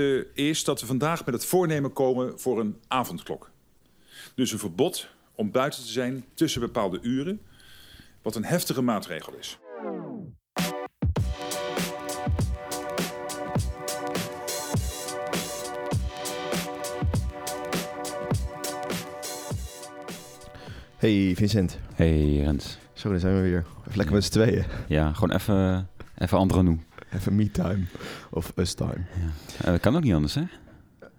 uh, is dat we vandaag met het voornemen komen voor een avondklok. Dus een verbod om buiten te zijn tussen bepaalde uren, wat een heftige maatregel is. Hey Vincent. Hey Rens. Zo, daar zijn we weer. Even lekker met z'n tweeën. Ja, gewoon even, even andere noem. Even me-time. Of us-time. Ja. Uh, dat kan ook niet anders, hè?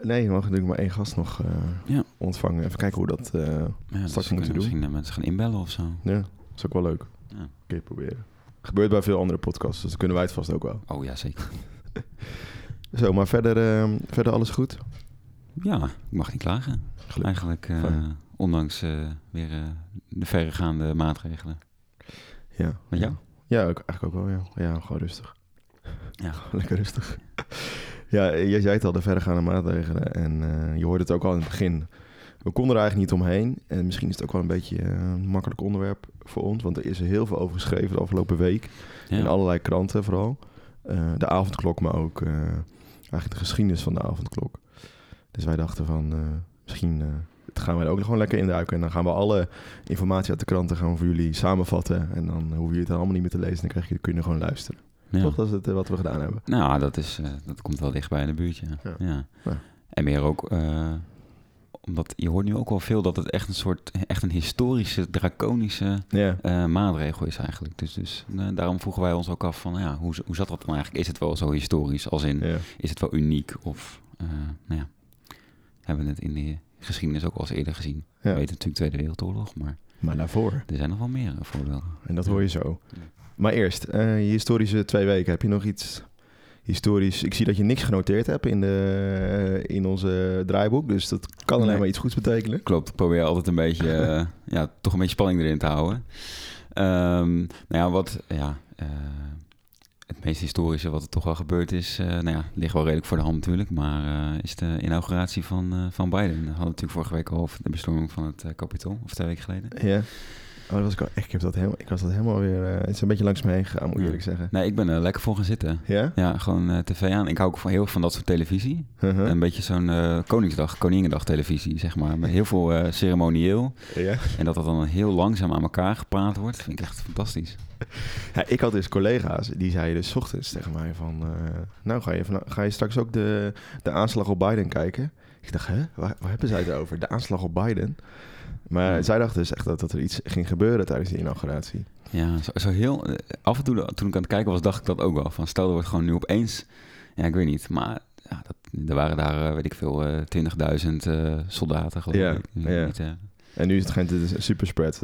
Nee, we mogen natuurlijk maar één gast nog uh, ja. ontvangen. Even kijken hoe dat uh, ja, straks moeten doen. Misschien mensen gaan inbellen of zo. Ja, dat is ook wel leuk. Ja. Kun je proberen. Gebeurt bij veel andere podcasts, dus dan kunnen wij het vast ook wel. Oh ja, zeker. zo, maar verder, uh, verder alles goed? Ja, ik mag niet klagen. Gelukkig. Eigenlijk, ondanks weer de verregaande maatregelen. Ja. Met jou? Ja, ook, eigenlijk ook wel, ja. Ja, gewoon rustig. Ja. Lekker rustig. ja, je zei het al, de verregaande maatregelen. En uh, je hoorde het ook al in het begin. We konden er eigenlijk niet omheen. En misschien is het ook wel een beetje uh, een makkelijk onderwerp voor ons. Want er is er heel veel over geschreven de afgelopen week. Ja. In allerlei kranten vooral. Uh, de avondklok, maar ook eigenlijk de geschiedenis van de avondklok. Dus wij dachten van, misschien gaan we er ook gewoon lekker induiken. En dan gaan we alle informatie uit de kranten gaan voor jullie samenvatten. En dan hoef je het allemaal niet meer te lezen. Dan krijg je, kun je gewoon luisteren. Ja. Toch, dat is het, wat we gedaan hebben. Nou, dat, is, uh, dat komt wel dichtbij in de buurt, ja. ja. ja. En meer ook, uh, omdat je hoort nu ook wel veel dat het echt een soort, echt een historische, draconische uh, maatregel is eigenlijk. Dus, dus daarom vroegen wij ons ook af van, ja, hoe, hoe zat dat dan eigenlijk? Is het wel zo historisch, als in, is het wel uniek? Of, nou ja, hebben we het in de geschiedenis ook al eens eerder gezien. We weten natuurlijk Tweede Wereldoorlog, maar... Maar daarvoor? Er zijn nog wel meer voorbeelden. En dat hoor je zo. Maar eerst, uh, je historische twee weken. Heb je nog iets historisch? Ik zie dat je niks genoteerd hebt in, de, in onze draaiboek. Dus dat kan alleen maar iets goeds betekenen. Klopt, ik probeer altijd een beetje, uh, ja, toch een beetje spanning erin te houden. Um, nou ja, wat, ja, het meest historische wat er toch wel gebeurd is, uh, nou ja, ligt wel redelijk voor de hand natuurlijk, maar uh, is de inauguratie van, uh, van Biden. We hadden natuurlijk vorige week al over de bestorming van het Capitool, of twee weken geleden. Ja. Oh, was ik, al, ik, heb dat helemaal, ik was dat helemaal weer... Uh, het is een beetje langs me heen gegaan, moet ik eerlijk zeggen. Nee, ik ben er lekker voor gaan zitten. Ja? Ja, gewoon uh, tv aan. Ik hou ook van, heel van dat soort televisie. Uh -huh. Een beetje zo'n uh, Koningsdag, Koningendag televisie, zeg maar. Met heel veel ceremonieel. Ja? En dat dat dan heel langzaam aan elkaar gepraat wordt. vind ik echt fantastisch. Ja, ik had dus collega's, die zeiden dus ochtends tegen mij van... nou, ga je, van, ga je straks ook de, de aanslag op Biden kijken? Ik dacht, hè? Waar, waar hebben zij het over? De aanslag op Biden? Maar ja. zij dachten dus echt dat, dat er iets ging gebeuren tijdens die inauguratie. Ja, zo, zo heel... Af en toe, toen ik aan het kijken was, dacht ik dat ook wel. Van stel, er wordt gewoon nu opeens... Ja, ik weet niet, maar ja, dat, er waren daar, weet ik veel, uh, 20.000 uh, soldaten geloof ja, ik. Ja. Niet, uh, en nu is het het een superspread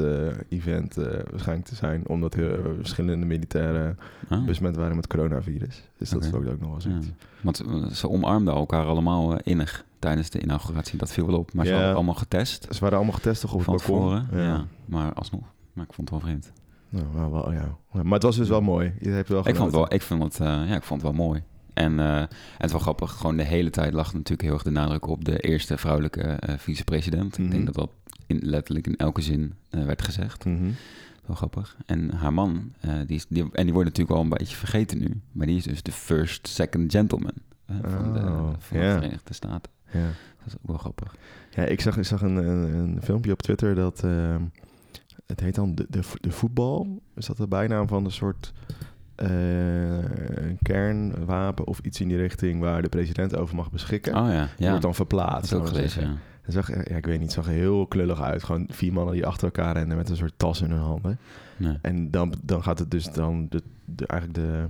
event uh, waarschijnlijk te zijn, omdat er verschillende militairen ah. besmet waren met coronavirus. Dus dat okay. is ook, ook nog wel zoiets. Ja. Want ze omarmden elkaar allemaal innig tijdens de inauguratie. Dat viel wel op, maar ze waren allemaal getest. Ze waren allemaal getest toch op van? Tevoren, ja. maar alsnog. Maar ik vond het wel vreemd. Nou, wel, ja. Maar het was dus wel mooi. Je hebt wel ik vond het wel, ik vond het, ja, ik vond het wel mooi. En, uh, en het was grappig, gewoon de hele tijd lag natuurlijk heel erg de nadruk op de eerste vrouwelijke uh, vicepresident. Mm -hmm. Ik denk dat dat in, letterlijk in elke zin werd gezegd. Mm -hmm. Wel grappig. En haar man, die is, die, en die wordt natuurlijk al een beetje vergeten nu, maar die is dus de first second gentleman van, de, Oh, van Verenigde Staten. Ja. Dat is ook wel grappig. Ja, ik zag, ik zag een, een, een filmpje op Twitter dat... Uh, het heet dan de, de, de voetbal. Is dat de bijnaam van een soort uh, kernwapen of iets in die richting... waar de president over mag beschikken? Oh ja, ja. Wordt dan verplaatst. Dat ook gelezen, ja. Zag, ja, ik weet niet, zag er heel klullig uit. Gewoon vier mannen die achter elkaar rennen met een soort tas in hun handen. Nee. En dan, dan gaat het dus dan de, de, eigenlijk de,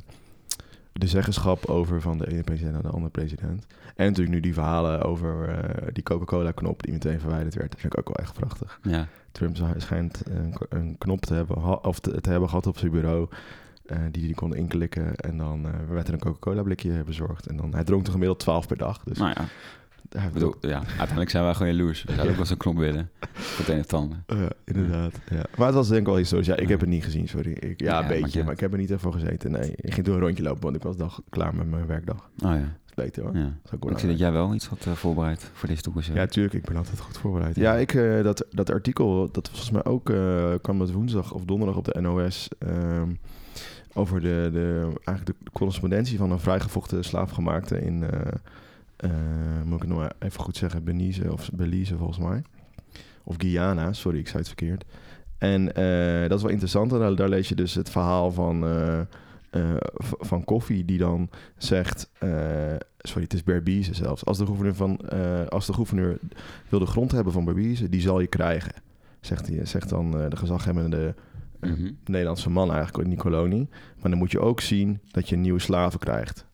de zeggenschap over van de ene president naar de andere president. En natuurlijk nu die verhalen over uh, die Coca-Cola-knop die meteen verwijderd werd. Dat vind ik ook wel echt prachtig. Ja. Trump schijnt een, een knop te hebben, of te, te, hebben gehad op zijn bureau. Uh, die hij kon inklikken. En dan uh, werd er een Coca-Cola-blikje bezorgd. En dan, hij dronk er gemiddeld 12 per dag. Dus nou ja. Hij bedoel, ja, uiteindelijk zijn wij gewoon jaloers. We zouden ook wel zo'n knop willen. Voor het een of tanden. Uh, inderdaad. Ja. Maar het was denk ik wel historisch. Ja, ik heb het niet gezien, sorry. Ik, ja, een beetje, maar, ik heb er niet even voor gezeten. Nee, ik ging toen een rondje lopen, want ik was dag klaar met mijn werkdag. Oh ja. Beter hoor. Ja. Ik, ik zie dat jij wel iets had uh, voorbereid voor deze toekomst. Ja, tuurlijk. Ik ben altijd goed voorbereid. Ja, ik, uh, dat, dat artikel, dat volgens mij ook uh, kwam het woensdag of donderdag op de NOS... Um, over de, de, eigenlijk de correspondentie van een vrijgevochten slaafgemaakte in, moet ik het nog even goed zeggen, Belize of Belize volgens mij. Of Guyana, sorry, ik zei het verkeerd. En dat is wel interessant. daar, daar, lees je dus het verhaal van, van Koffie, die dan zegt sorry, het is Berbize zelfs. Als de gouverneur, van, als de gouverneur wil de grond hebben van Berbize, die zal je krijgen. Zegt, hij, zegt dan de gezaghebbende mm Nederlandse man eigenlijk in die kolonie. Maar dan moet je ook zien dat je nieuwe slaven krijgt.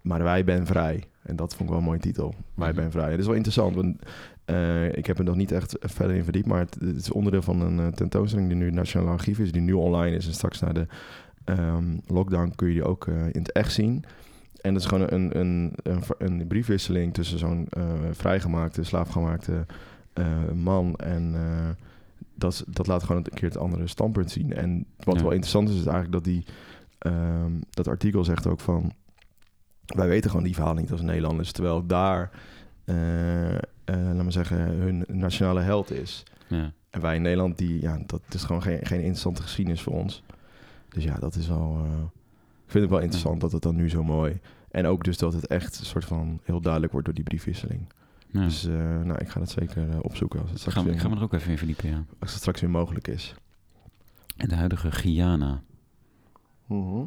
Maar wij ben vrij. En dat vond ik wel een mooie titel. Wij mhm. ben vrij. Het is wel interessant, want uh, ik heb er nog niet echt verder in verdiept. Maar het, is onderdeel van een uh, tentoonstelling die nu het Nationaal Archief is. Die nu online is. En straks na de um, lockdown kun je die ook uh, in het echt zien. En dat is gewoon een, een, een, een briefwisseling tussen zo'n vrijgemaakte, slaafgemaakte man en dat, dat laat gewoon een keer het andere standpunt zien. En wat wel interessant is, is eigenlijk dat die, um, dat artikel zegt ook van... Wij weten gewoon die verhaal niet als Nederlanders. Terwijl daar, uh, uh, laat maar zeggen, hun nationale held is. Ja. En wij in Nederland, die, ja, dat is gewoon geen, geen interessante geschiedenis voor ons. Dus ja, dat is wel... Uh, ik vind het wel interessant dat het dan nu zo mooi... En ook dus dat het echt een soort van heel duidelijk wordt door die briefwisseling. Dus nou, ik ga dat zeker opzoeken. Als het straks gaan, weer, ik ga me er ook even in verdiepen, ja. Als het straks weer mogelijk is. En de huidige Guyana. -huh.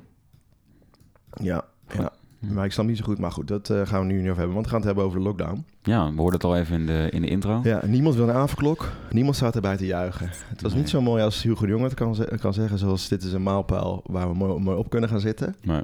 Ja, ja. Maar ik snap niet zo goed. Maar goed, dat uh, gaan we nu niet over hebben. Want we gaan het hebben over de lockdown. Ja, we hoorden het al even in de, in de intro. Ja, niemand wil een avondklok. Niemand staat erbij te juichen. Het was nee. niet zo mooi als Hugo de Jonge het kan, kan zeggen. Zoals dit is een maalpaal waar we mooi, mooi op kunnen gaan zitten. Nee.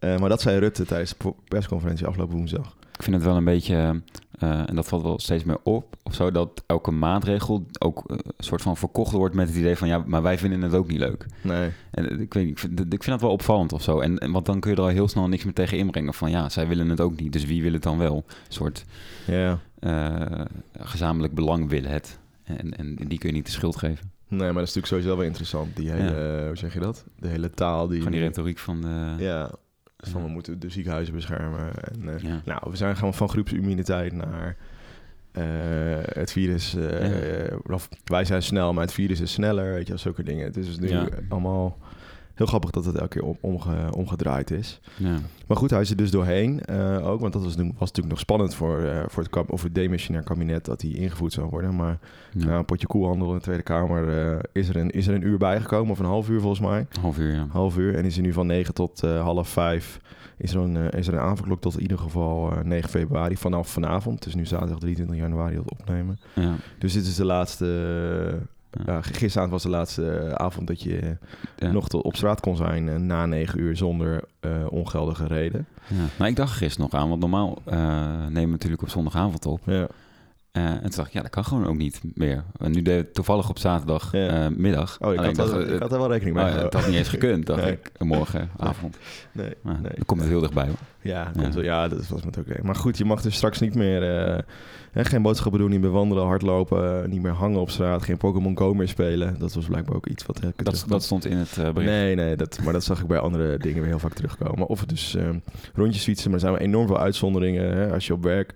Uh, maar dat zei Rutte tijdens de persconferentie afgelopen woensdag. Ik vind het wel een beetje, uh, en dat valt wel steeds meer op, of zo, dat elke maatregel ook uh, een soort van verkocht wordt met het idee van, ja, maar wij vinden het ook niet leuk. Nee. En ik weet ik vind, ik vind dat wel opvallend of zo. En, en want dan kun je er al heel snel niks meer tegen inbrengen van, ja, zij willen het ook niet, dus wie wil het dan wel? Een soort gezamenlijk belang willen het. En, en die kun je niet de schuld geven. Nee, maar dat is natuurlijk sowieso wel interessant. Die hele, ja. hoe zeg je dat? De hele taal die... Van die retoriek van de... Ja, van we moeten de ziekenhuizen beschermen. En, uh, Nou, we zijn gewoon van groepsimmuniteit naar uh, het virus. Uh, ja. Wij zijn snel, maar het virus is sneller. Weet je, zulke dingen. Het is dus nu ja. allemaal heel grappig dat het elke keer omge, omgedraaid is. Ja. Maar goed, hij is er dus doorheen uh, ook. Want dat was, was, natuurlijk nog spannend voor, uh, voor het, of het demissionair kabinet dat hij ingevoerd zou worden. Maar ja. na een potje koelhandel in de Tweede Kamer uh, is, er een, is er een uur bijgekomen. Of een half uur volgens mij. Half uur, ja. Half uur. En is er nu van 9 tot half 5 is er een, is er een avondklok tot in ieder geval 9 februari vanaf vanavond. Het is nu zaterdag 23 januari dat opnemen. Ja. Dus dit is de laatste ja. gisteravond was de laatste eh, avond dat je ja. nog tot op straat kon zijn uh, na negen uur zonder uh, ongeldige reden. Ja. Nou, ik dacht gisteren nog aan, want normaal uh, nemen we natuurlijk op zondagavond op. Ja. En toen dacht ik, ja, dat kan gewoon ook niet meer. En nu deed toevallig op zaterdagmiddag. oh, ik had, dacht, dat, ik had er wel rekening mee. Oh, het had niet eens gekund, dacht nee. ik, morgenavond. Nee, nee, nee. Dan komt het heel dichtbij hoor. Ja, ja. Zo, ja dat was met oké. Okay. Maar goed, je mag dus straks niet meer... Hè, geen boodschappen doen, niet meer wandelen, hardlopen, niet meer hangen op straat, geen Pokémon Go meer spelen. Dat was blijkbaar ook iets wat... Dat, dat stond in het bericht? Nee, nee, dat, maar dat zag ik bij andere dingen weer heel vaak terugkomen. Of dus uh, rondjes fietsen, maar er zijn enorm veel uitzonderingen. Hè, als je op werk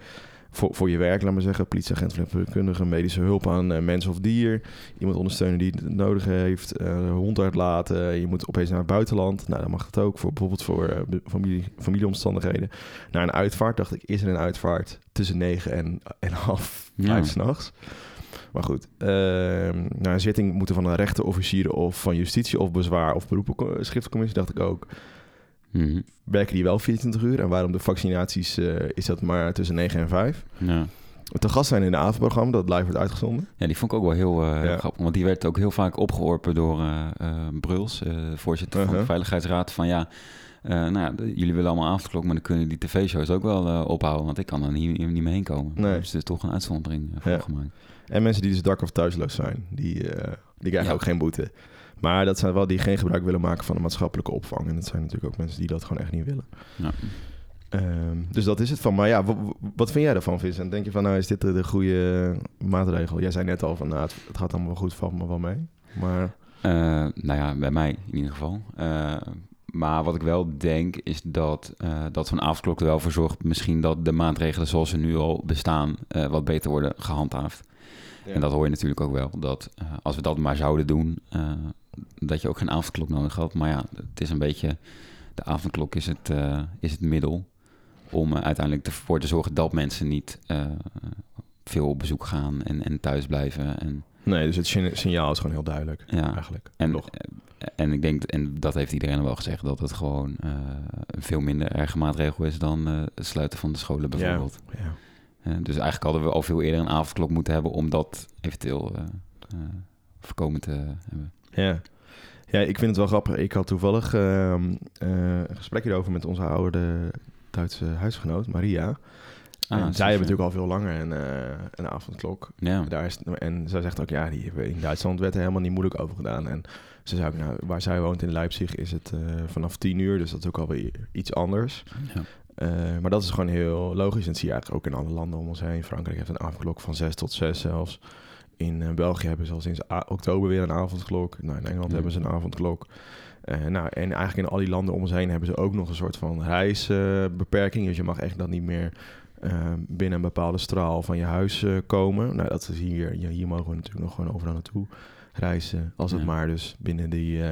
voor, voor je werk, laat maar zeggen. Politieagent, verpleegkundige, medische hulp aan uh, mens of dier. Iemand ondersteunen die het nodig heeft. Uh, hond uitlaten. Je moet opeens naar het buitenland. Nou, dan mag dat ook. Voor, bijvoorbeeld voor uh, familie, familieomstandigheden. Naar een uitvaart dacht ik, is er een uitvaart tussen negen en, en half ja. vijf s'nachts? Maar goed, uh, naar een zitting moeten van een rechterofficier of van justitie of bezwaar of beroepenschriftencommissie dacht ik ook. Mm Werken die wel 24 uur? En waarom de vaccinaties uh, is dat maar tussen 9 en 5? Ja. Te gast zijn in een avondprogramma dat live wordt uitgezonden. Ja, die vond ik ook wel heel, uh, ja. grappig. Want die werd ook heel vaak opgeworpen door uh, Bruls, voorzitter van de uh-huh. Veiligheidsraad. Van ja, nou ja, jullie willen allemaal avondklok, maar dan kunnen die tv-shows ook wel ophouden. Want ik kan er niet, niet meer heen komen. Nee. Dus er is toch een uitzondering voor ja. gemaakt. En mensen die dus dak- of thuisloos zijn, die, die krijgen ook geen boete. Maar dat zijn wel die geen gebruik willen maken van de maatschappelijke opvang. En dat zijn natuurlijk ook mensen die dat gewoon echt niet willen. Ja. Um, dus dat is het van. Maar ja, wat vind jij ervan, Vincent? Denk je van, nou is dit de, de goede maatregel? Jij zei net al van, nou, het, het gaat allemaal wel goed, valt me wel mee. Maar... Uh, nou ja, bij mij in ieder geval. Uh, maar wat ik wel denk is dat, uh, dat zo'n avondklok er wel voor zorgt... misschien dat de maatregelen zoals ze nu al bestaan... wat beter worden gehandhaafd. Ja. En dat hoor je natuurlijk ook wel. Dat als we dat maar zouden doen dat je ook geen avondklok nodig had. Maar ja, het is een beetje, de avondklok is het, uh, is het middel om uiteindelijk ervoor te zorgen dat mensen niet veel op bezoek gaan en, en thuis blijven. En, nee, dus het signaal is gewoon heel duidelijk ja. eigenlijk. En, en ik denk, en dat heeft iedereen wel gezegd, dat het gewoon een veel minder erge maatregel is dan het sluiten van de scholen bijvoorbeeld. Ja, ja. Uh, dus eigenlijk hadden we al veel eerder een avondklok moeten hebben om dat eventueel uh, uh, voorkomen te hebben. Ja. ja, ik vind het wel grappig. Ik had toevallig ehm, een gesprek hierover met onze oude Duitse huisgenoot, Maria. Ah, en zij hebben natuurlijk al veel langer een, een avondklok. Ja. Daar is, en zij zegt ook, ja, die, in Duitsland werd er helemaal niet moeilijk over gedaan. En ze zei ook, nou, waar zij woont in Leipzig is het vanaf tien uur, dus dat is ook alweer iets anders. Ja. Uh, maar dat is gewoon heel logisch. En dat zie je eigenlijk ook in alle landen om ons heen. Frankrijk heeft een avondklok van 6 tot 6 zelfs. In uh, België hebben ze al sinds oktober weer een avondklok. Nou, in Engeland hebben ze een avondklok. Uh, nou, en eigenlijk in al die landen om ons heen hebben ze ook nog een soort van reisbeperking. dus je mag echt dan niet meer binnen een bepaalde straal van je huis komen. Nou, dat is hier. Hier mogen we natuurlijk nog gewoon overal naartoe reizen. Als het maar dus binnen die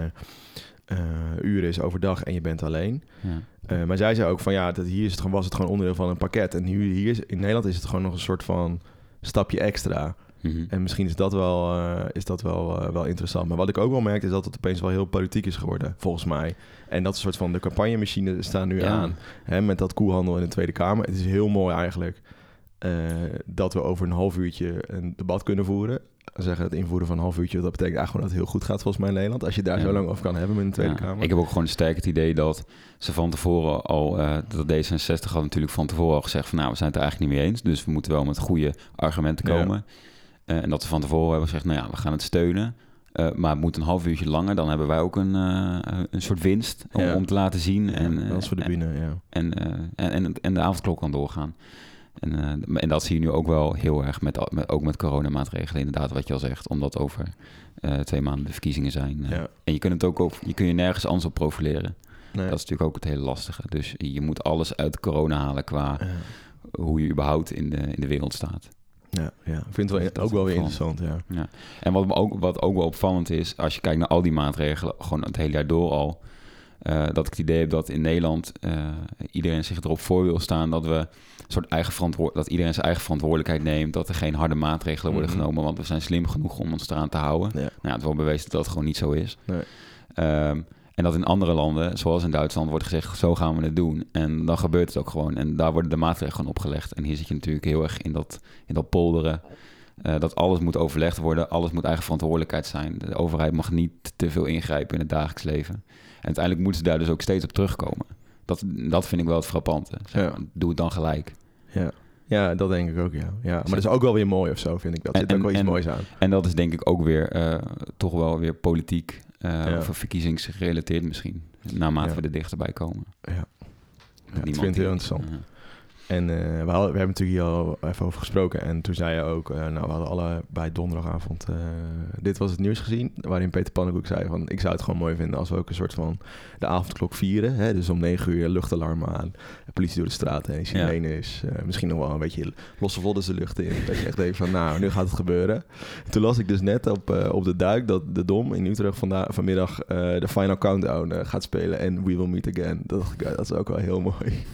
uren is overdag en je bent alleen. Ja. Uh, maar zij zei ook van ja, dat hier is het gewoon, was het gewoon onderdeel van een pakket. En hier, hier in Nederland is het gewoon nog een soort van stapje extra. Mhm. En misschien is dat wel, uh, is dat wel, uh, wel interessant. Maar wat ik ook wel merk is dat het opeens wel heel politiek is geworden, volgens mij. En dat soort van de campagnemachine staan nu aan. Hè, met dat koehandel in de Tweede Kamer. Het is heel mooi eigenlijk dat we over een half uurtje een debat kunnen voeren zeggen het invoeren van een half uurtje, dat betekent eigenlijk gewoon dat het heel goed gaat volgens mij in Nederland. Als je daar zo lang over kan hebben met een Tweede Kamer. Ik heb ook gewoon sterk het idee dat ze van tevoren al, uh, dat D66 had natuurlijk van tevoren al gezegd van nou, we zijn het er eigenlijk niet mee eens. Dus we moeten wel met goede argumenten komen. Uh, en dat ze van tevoren hebben gezegd, nou ja, we gaan het steunen. Uh, maar het moet een half uurtje langer. Dan hebben wij ook een, een soort winst om, om te laten zien. en, dat is voor de binnen, ja. En, en, en, en de avondklok kan doorgaan. En, uh, en dat zie je nu ook wel heel erg, met, met, ook met coronamaatregelen, inderdaad, wat je al zegt. Omdat over uh, twee maanden de verkiezingen zijn. Uh, ja. En je kunt het ook, je kun je nergens anders op profileren. Nee. Dat is natuurlijk ook het hele lastige. Dus je moet alles uit corona halen qua ja. hoe je überhaupt in de, in de wereld staat. Ja, ja. ik vind het wel, ook wel weer interessant. Ja. ja. En wat ook, wat ook wel opvallend is, als je kijkt naar al die maatregelen, gewoon het hele jaar door al. Uh, dat ik het idee heb dat in Nederland uh, iedereen zich erop voor wil staan dat we soort eigen verantwoord dat iedereen zijn eigen verantwoordelijkheid neemt, dat er geen harde maatregelen worden mhm. genomen, want we zijn slim genoeg om ons eraan te houden. Ja. Nou, ja, het wordt bewezen dat dat gewoon niet zo is. Nee. Um, en dat in andere landen, zoals in Duitsland, wordt gezegd: zo gaan we het doen. En dan gebeurt het ook gewoon. En daar worden de maatregelen gewoon opgelegd. En hier zit je natuurlijk heel erg in dat, in dat polderen. Uh, dat alles moet overlegd worden, alles moet eigen verantwoordelijkheid zijn. De overheid mag niet te veel ingrijpen in het dagelijks leven. En uiteindelijk moeten ze daar dus ook steeds op terugkomen. Dat, dat vind ik wel het frappante. Zeg Doe het dan gelijk. Ja. Ja, dat denk ik ook, ja. ja maar dat is ook wel weer mooi of zo, vind ik. Dat zit ook wel iets moois aan. En dat is denk ik ook weer uh, toch wel weer politiek uh, of verkiezingsgerelateerd misschien. Naarmate we er dichterbij komen. Ja, ja ik vind het heel interessant. En uh, we, hadden, we hebben natuurlijk hier al even over gesproken. En toen zei je ook, uh, nou, we hadden alle bij donderdagavond uh, dit was het nieuws gezien. Waarin Peter Pannenkoek zei van, ik zou het gewoon mooi vinden als we ook een soort van de avondklok vieren. Hè? Dus om negen uur luchtalarm aan, de politie door de straat heen, sirene is. misschien nog wel een beetje losse vodders de lucht in. Dat je echt denkt van, nou, nu gaat het gebeuren. Toen las ik dus net op, op de duik dat de Dom in Utrecht vanda vanmiddag de Final Countdown gaat spelen. En We Will Meet Again. Dat dat is ook wel heel mooi.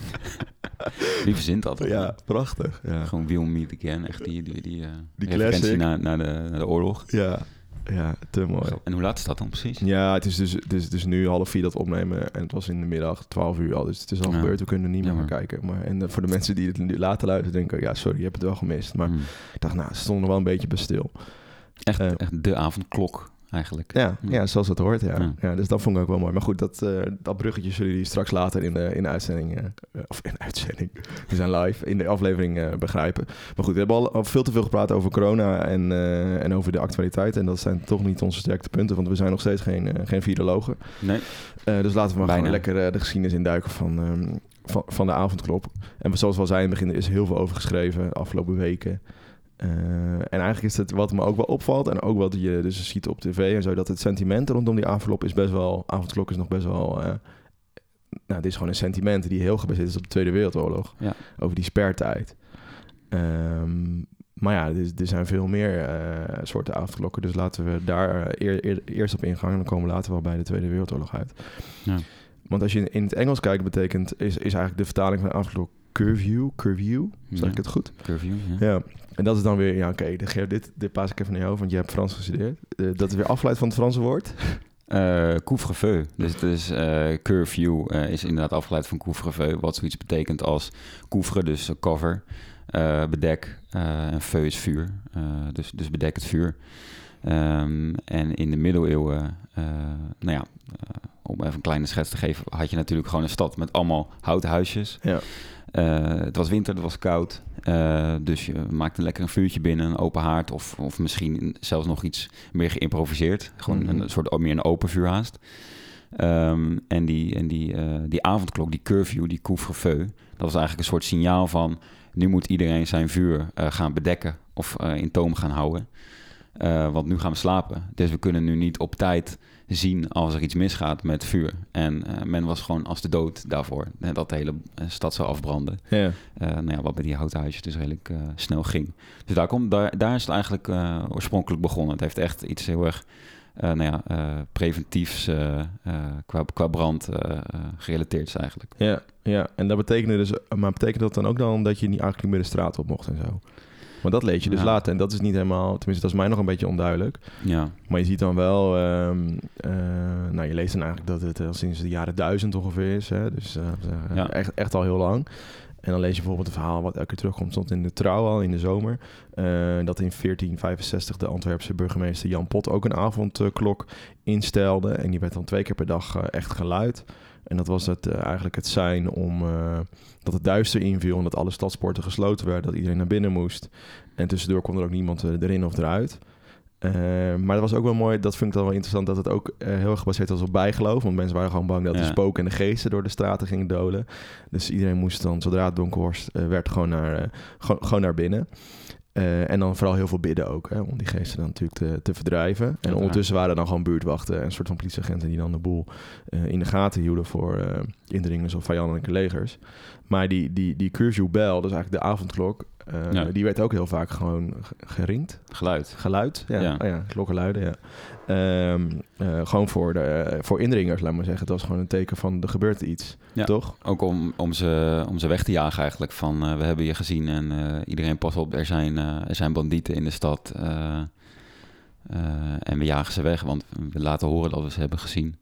Wie verzint dat? Ja, prachtig. Ja. Gewoon We'll Meet Again. Echt die, die, die, uh, die naar, naar, de, naar de oorlog. Ja, ja, te mooi. En hoe laat is dat dan precies? Ja, het is dus, het is, het is nu half vier dat opnemen. En het was in de middag, 12 uur al. Dus het is al gebeurd. We kunnen niet meer maar kijken. Maar, en uh, voor de mensen die het nu later luisteren, denken... Ja, sorry, je hebt het wel gemist. Maar mm. ik dacht, nou, ze stonden wel een beetje bij stil. Echt, uh, echt de avondklok eigenlijk. Ja, ja. zoals het hoort, ja. ja. Dus dat vond ik ook wel mooi. Maar goed, dat, uh, dat bruggetje zullen jullie straks later in de, in de uitzending... Uh, of in de uitzending, we zijn live, in de aflevering uh, begrijpen. Maar goed, we hebben al, al, veel te veel gepraat over corona en, en over de actualiteit. En dat zijn toch niet onze sterkste punten, want we zijn nog steeds geen, geen virologen. Nee. dus laten we maar gewoon lekker de geschiedenis induiken van... Um, van, van de avondklop. En zoals we al zeiden in het begin, er is heel veel over geschreven de afgelopen weken. Uh, en eigenlijk is het wat me ook wel opvalt en ook wat je dus ziet op tv en zo, dat het sentiment rondom die avondklok is best wel, avondklok is nog best wel, uh, nou, dit is gewoon een sentiment die heel gebaseerd is op de Tweede Wereldoorlog, ja. over die spertijd. Um, maar ja, er, er, zijn veel meer uh, soorten avondklokken, dus laten we daar eer, eer, eerst op ingaan en dan komen we later wel bij de Tweede Wereldoorlog uit. Ja. Want als je in het Engels kijkt, betekent, is, is eigenlijk de vertaling van avondklok Curview. Curview, zeg ik het goed? Curview, ja. ja. En dat is dan weer, ja oké, okay, dit, dit paas ik even naar jou, want je hebt Frans gestudeerd. Uh, dat is weer afgeleid van het Franse woord? Uh, couvre-feu. Dus, dus uh, curfew uh, is inderdaad afgeleid van couvre-feu, wat zoiets betekent als couvre, dus cover, bedek, en feu is vuur, dus, dus bedek het vuur. Um, en in de middeleeuwen, nou ja, om even een kleine schets te geven, had je natuurlijk gewoon een stad met allemaal houten huisjes. Ja. Het was winter, het was koud. Uh, dus je maakte lekker een vuurtje binnen, een open haard of, of misschien zelfs nog iets meer geïmproviseerd. Gewoon mm -hmm. een soort meer een open vuurhaast. Um, en die, en die, uh, die avondklok, die curfew, die couvre-feu, dat was eigenlijk een soort signaal van nu moet iedereen zijn vuur uh, gaan bedekken of in toom gaan houden. want nu gaan we slapen. Dus we kunnen nu niet op tijd zien als er iets misgaat met vuur. En uh, men was gewoon als de dood daarvoor. Dat de hele eh, stad zou afbranden. Ja. Uh, nou ja, wat bij die houten huisjes dus redelijk snel ging. Dus daar, komt, daar, daar is het eigenlijk oorspronkelijk begonnen. Het heeft echt iets heel erg nou ja, preventiefs qua, qua brand gerelateerd is eigenlijk. Ja, ja, en dat betekende dus, maar betekent dat dan ook dan dat je niet eigenlijk meer de straat op mocht en zo? Maar dat lees je dus later. En dat is niet helemaal, tenminste, dat is mij nog een beetje onduidelijk. Ja. Maar je ziet dan wel, um, uh, nou, je leest dan eigenlijk dat het al sinds de jaren duizend ongeveer is. Hè? Dus uh, ja. echt, echt al heel lang. En dan lees je bijvoorbeeld een verhaal wat elke keer terugkomt, stond in de Trouw al in de zomer. Uh, dat in 1465 de Antwerpse burgemeester Jan Pot ook een avondklok instelde. En die werd dan twee keer per dag echt geluid. En dat was het, uh, eigenlijk het zijn om uh, dat het duister inviel en dat alle stadsporten gesloten werden, dat iedereen naar binnen moest. En tussendoor kon er ook niemand uh, erin of eruit. maar dat was ook wel mooi, dat vind ik dan wel interessant, dat het ook heel erg gebaseerd was op bijgeloof. Want mensen waren gewoon bang dat de spoken en de geesten door de straten gingen dolen. Dus iedereen moest dan, zodra het donker was, werd gewoon naar, gewoon naar binnen. Uh, en dan vooral heel veel bidden ook, hè, om die geesten dan natuurlijk te, te verdrijven. En ondertussen waren er dan gewoon buurtwachten en een soort van politieagenten die dan de boel uh, in de gaten hielden voor uh, indringers of vijandelijke legers. Maar die, die, die curfew bell, dus eigenlijk de avondklok, ja. die werd ook heel vaak gewoon geringd. Geluid. Geluid, ja. ja. Oh ja klokkenluiden, ja. Um, gewoon voor, de, voor indringers, laat maar zeggen. Het was gewoon een teken van er gebeurt iets, ja. toch? Ook om, om, ze, om ze weg te jagen eigenlijk. Van we hebben je gezien en iedereen pas op, er zijn, er zijn bandieten in de stad. en we jagen ze weg, want we laten horen dat we ze hebben gezien.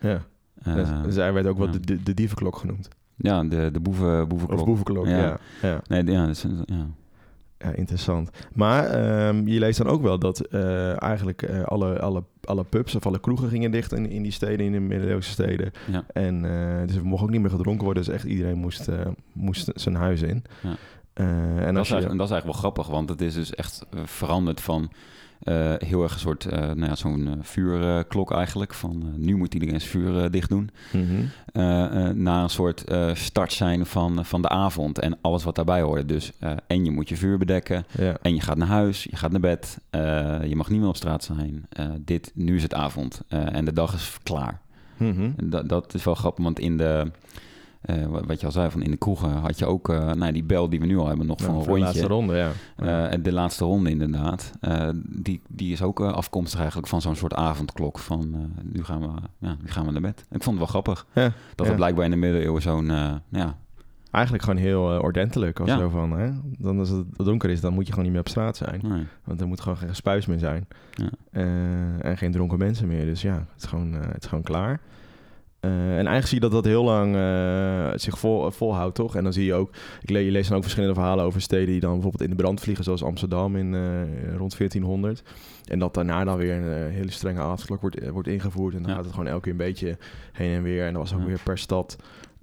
Ja. Dus, dus hij werd ook wel de, de, de dievenklok genoemd. Ja, de, de boeven, boevenklok. Of boevenklok, ja. ja. Nee, ja, dat is, ja. Ja, interessant. Maar um, je leest dan ook wel dat uh, eigenlijk uh, alle, alle, alle pubs of alle kroegen gingen dicht in, in die steden, in de middeleeuwse steden. Ja. En uh, dus er mocht ook niet meer gedronken worden. Dus echt iedereen moest, moest zijn huis in. Ja. en, dat is, je... en dat is eigenlijk wel grappig, want het is dus echt veranderd van uh, heel erg een soort, uh, nou ja, zo'n uh, vuurklok eigenlijk. Van nu moet iedereen zijn vuur dicht doen. Mm -hmm. na een soort start zijn van, van de avond en alles wat daarbij hoort. Dus en je moet je vuur bedekken. Ja. En je gaat naar huis, je gaat naar bed. je mag niet meer op straat zijn. dit, nu is het avond en de dag is klaar. Mm -hmm. dat, dat is wel grappig, want in de uh, wat je al zei, van in de kroegen had je ook uh, nou, die bel die we nu al hebben, nog van een rondje. De laatste ronde, ja. Uh, de laatste ronde, inderdaad. die, die is ook afkomstig eigenlijk van zo'n soort avondklok. Van nu, gaan we, ja, nu gaan we naar bed. Ik vond het wel grappig. Ja, dat ja. blijkbaar in de middeleeuwen zo'n ja, Eigenlijk gewoon heel ordentelijk. Of zo van, hè? Dan als het donker is, dan moet je gewoon niet meer op straat zijn. Nee. Want er moet gewoon geen gespuis meer zijn. Ja. En geen dronken mensen meer. Dus ja, het is gewoon, het is gewoon klaar. Uh, en eigenlijk zie je dat dat heel lang uh, zich vol, volhoudt, toch? En dan zie je ook, ik le je lees dan ook verschillende verhalen over steden die dan bijvoorbeeld in de brand vliegen, zoals Amsterdam in uh, rond 1400. En dat daarna dan weer een hele strenge avondklok wordt, wordt ingevoerd. En dan ja. gaat het gewoon elke keer een beetje heen en weer. En dat was ook ja. weer per stad